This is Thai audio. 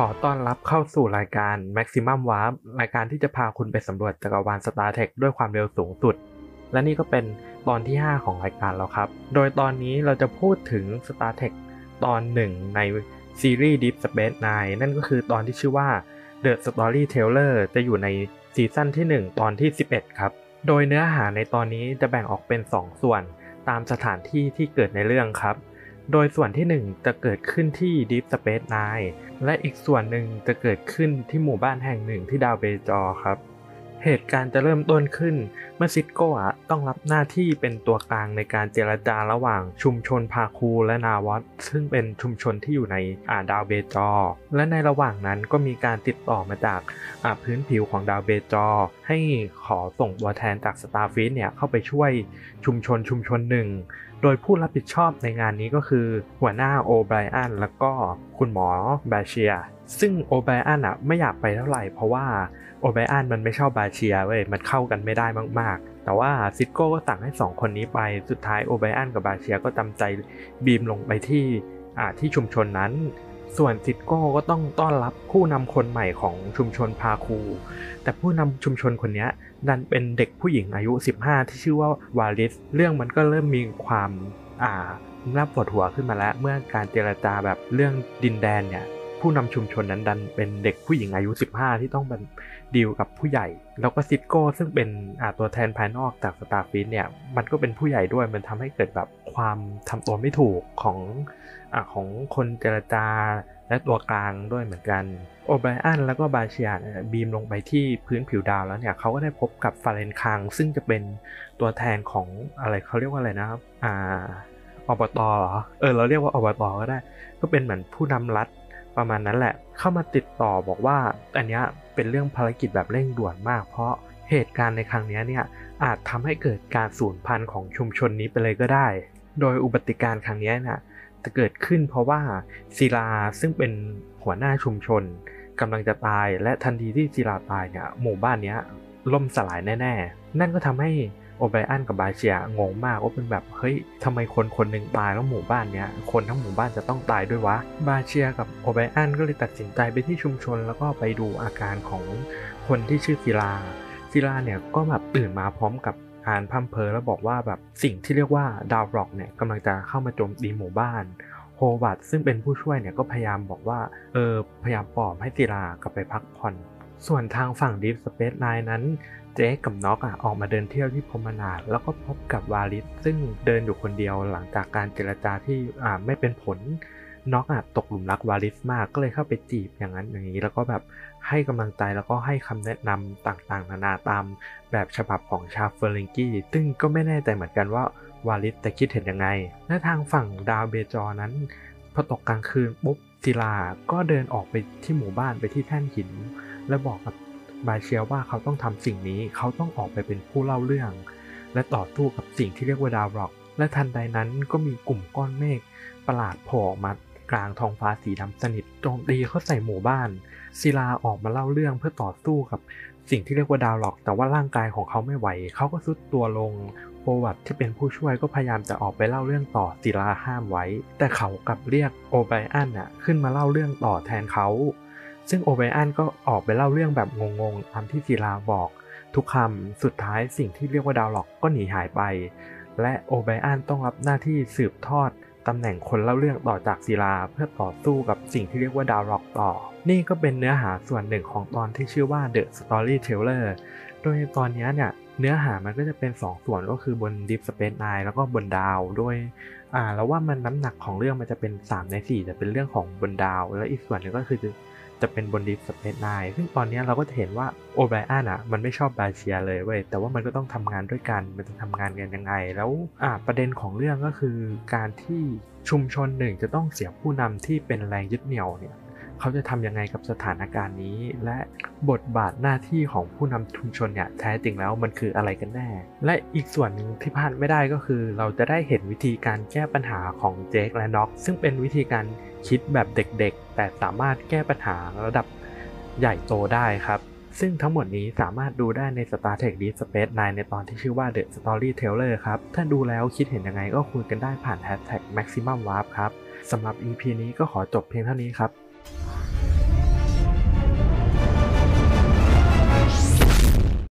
ขอต้อนรับเข้าสู่รายการ Maximum Warp รายการที่จะพาคุณไปสำรวจจักรวาล Star Trek ด้วยความเร็วสูงสุด และนี่ก็เป็นตอนที่ 5 ของรายการแล้วครับ โดยตอนนี้เราจะพูดถึง Star Trek ตอนหนึ่งในซีรีส์ Deep Space Nine นั่นก็คือตอนที่ชื่อว่า The Storyteller จะอยู่ในซีซั่นที่ 1 ตอนที่ 11 ครับ โดยเนื้อหาในตอนนี้จะแบ่งออกเป็น 2 ส่วน ตามสถานที่ที่เกิดในเรื่องครับ โดยส่วนที่ 1 จะเกิดขึ้นที่ Deep Space Nine และอีกส่วนหนึ่งจะเกิดขึ้นที่หมู่บ้านแห่งหนึ่งที่ดาวเบจอครับ เหตุการณ์จะเริ่มต้นขึ้น เมื่อซิสโก้ต้องรับหน้าที่เป็นตัวกลางในการเจรจาระหว่างชุมชนพาคูและนาวอตซึ่งเป็นชุมชนที่อยู่ในอาดาวเบจอ และในระหว่างนั้นก็มีการติดต่อมาจากอ่าพื้นผิวของดาวเบจอ ให้ขอส่งตัวแทนจาก Starfleet เนี่ยเข้าไปช่วยชุมชนชุมชนหนึ่ง โดยผู้รับผิดชอบในงานนี้ก็คือหัวหน้าโอไบรอันแล้วก็คุณหมอบเชีย ซึ่งโอไบอันอะไม่อยากไปเท่าไหร่ เพราะว่าโอไบอันมันไม่ชอบบาเชียเว้ยมันเข้ากันไม่ได้มากๆ แต่ว่าซิดโก้ก็สั่งให้สองคนนี้ไปสุดท้ายโอไบอันกับบาเชียก็จำใจบีมลงไปที่อ่าที่ชุมชนนั้น ส่วนซิดโก้ก็ต้องต้อนรับผู้นำคนใหม่ของชุมชนพาคู แต่ผู้นำชุมชนคนนี้ดันเป็นเด็กผู้หญิงอายุ 15 ที่ชื่อว่าวาลิสเรื่องมันก็เริ่มมีความอ่าน่าปวดหัวขึ้นมาแล้ว เมื่อการเจรจาแบบเรื่องดินแดนเนี่ย ผู้นำชุมชนนั้นดันเป็นเด็กผู้หญิงอายุ 15 ที่ต้องเป็นดีลกับผู้ใหญ่ แล้วก็ซิสโก้ซึ่งเป็นตัวแทนภายนอกจาก Starfleet เนี่ย มันก็เป็นผู้ใหญ่ด้วย มันทำให้เกิดแบบความทำตัวไม่ถูกของอของคนเจรจาและตัวกลางด้วยเหมือนกัน โอไบรอันแล้วก็บาเชียเนี่ยบีมลงไปที่พื้นผิวดาวแล้วเนี่ยเขาก็ได้พบกับฟาเรนคัง ซึ่งจะเป็นตัวแทนของอะไรเขาเรียกว่าอะไรนะครับ อ่าอบตเหรอ เออ เราเรียกว่าอบตก็ได้ ก็เป็นเหมือนผู้นำรัฐ ประมาณนั้นแหละ เข้ามาติดต่อบอกว่าอันนี้เป็นเรื่องภารกิจแบบเร่งด่วนมาก เพราะเหตุการณ์ในครั้งนี้เนี่ยอาจทำให้เกิดการสูญพันธุ์ของชุมชนนี้ไปเลยก็ได้ โดยอุบัติการณ์ครั้งนี้เนี่ยจะเกิดขึ้นเพราะว่าศิลาซึ่งเป็นหัวหน้าชุมชนกำลังจะตายและทันทีที่ศิลาตายเนี่ยหมู่บ้านนี้ล่มสลายแน่ ๆ นั่นก็ทำให้ โอไบรอันกับบาเชียงงมากว่าเป็นแบบเฮ้ยทำไมคนคนหนึ่งตายแล้วหมู่บ้านเนี้ยคนทั้งหมู่บ้านจะต้องตายด้วยวะบาเชียกับโอไบรอันก็เลยตัดสินใจไปที่ชุมชนแล้วก็ไปดูอาการของคนที่ชื่อศิลาศิลาเนี่ยก็แบบตื่นมาพร้อมกับอ่านพัมเพอแล้วบอกว่าแบบสิ่งที่เรียกว่าดาวร็อกเนี่ยกำลังจะเข้ามาโจมตีหมู่บ้านโฮวัตซึ่งเป็นผู้ช่วยเนี่ยก็พยายามบอกว่าเออพยายามปลอบให้ศิลากลับไปพักผ่อน ส่วนทางฝั่งดีฟสเปซไ n นั้น เจ๊กับน็อกอะออกมาเดินเที่ยวที่พมนาดแล้วก็พบกับวาลิสซึ่งเดินอยู่คนเดียวหลังจากการเจรจาที่อ่าไม่เป็นผลน็อกอะตกหลุมรักวาลิสมากก็เลยเข้าไปจีบอย่างนั้นอย่างนี้ แล้วก็แบบให้กำลังใจแล้วก็ให้คำแนะนำต่างๆ นานาตามแบบฉบับของชาเฟอร์ลิงกี้ซึ่งก็ไม่แน่ใจเหมือนกันว่าวาลิสจะคิดเห็นยังไงและทางฝั่งดาวเบจอนั้นพอตกกลางคืนปุ๊บศิลาก็เดินออกไปที่หมู่บ้านไปที่แท่นหิน และบอกกับบาเชียว่าเขาต้องทำสิ่งนี้ เขาต้องออกไปเป็นผู้เล่าเรื่อง และต่อสู้กับสิ่งที่เรียกว่าดาวร็อก และทันใดนั้นก็มีกลุ่มก้อนเมฆประหลาดโผล่ออกมากลางท้องฟ้าสีดำสนิทโจมตีเข้าใส่หมู่บ้าน ศิลาออกมาเล่าเรื่องเพื่อต่อสู้กับสิ่งที่เรียกว่าดาวร็อก แต่ว่าร่างกายของเขาไม่ไหว เขาก็ซุดตัวลงโฮวัตที่เป็นผู้ช่วยก็พยายามจะออกไปเล่าเรื่องต่อศิลาห้ามไว้ แต่เขากลับเรียกโอไบรอันน่ะขึ้นมาเล่าเรื่องต่อแทนเขา ซึ่งโอไบรอันก็ออกไปเล่าเรื่องแบบงงๆตามที่ศิลาบอก ทุกคำสุดท้ายสิ่งที่เรียกว่าดาวล็อกก็หนีหายไป และโอไบรอันต้องรับหน้าที่สืบทอดตำแหน่งคนเล่าเรื่องต่อจากศิลาเพื่อต่อสู้กับสิ่งที่เรียกว่าดาวล็อกต่อ นี่ก็เป็นเนื้อหาส่วนหนึ่งของตอนที่ชื่อว่า The Storyteller โดยตอนนี้เนี่ยเนื้อหามันก็จะเป็น 2ส่วนก็คือบน Deep Space Nine แล้วก็บนดาวโดยอ่าแล้วว่ามันน้ำหนักของเรื่องมันจะเป็น 3 ใน 4 จะเป็นเรื่องของบนดาว แล้วอีกส่วนหนึ่งก็คือ จะเป็นบนดิฟสเปซไนซึ่งตอนนี้เราก็จะเห็นว่าโอไบรอันอะมันไม่ชอบบาเชียเลยเว้ยแต่ว่ามันก็ต้องทำงานด้วยกันมันจะทำงานกันยังไง แล้วอ่าประเด็นของเรื่องก็คือการที่ชุมชนหนึ่งจะต้องเสียผู้นำที่เป็นแรงยึดเหนี่ยวเนี่ย เขาจะทำยังไงกับสถานการณ์นี้ และบทบาทหน้าที่ของผู้นำชุมชนเนี่ยแท้จริงแล้วมันคืออะไรกันแน่ และอีกส่วนหนึ่งที่พลาดไม่ได้ก็คือ เราจะได้เห็นวิธีการแก้ปัญหาของเจคและน็อกซึ่งเป็นวิธีการคิดแบบเด็กๆ แต่สามารถแก้ปัญหาระดับใหญ่โตได้ครับ ซึ่งทั้งหมดนี้สามารถดูได้ใน Star Trek Deep Space Nine ในตอนที่ชื่อว่า The Storyteller ครับ ถ้าดูแล้วคิดเห็นยังไงก็คุยกันได้ผ่าน Hashtag Maximum Warp ครับ สำหรับ EP นี้ก็ขอจบเพียงเท่านี้ครับ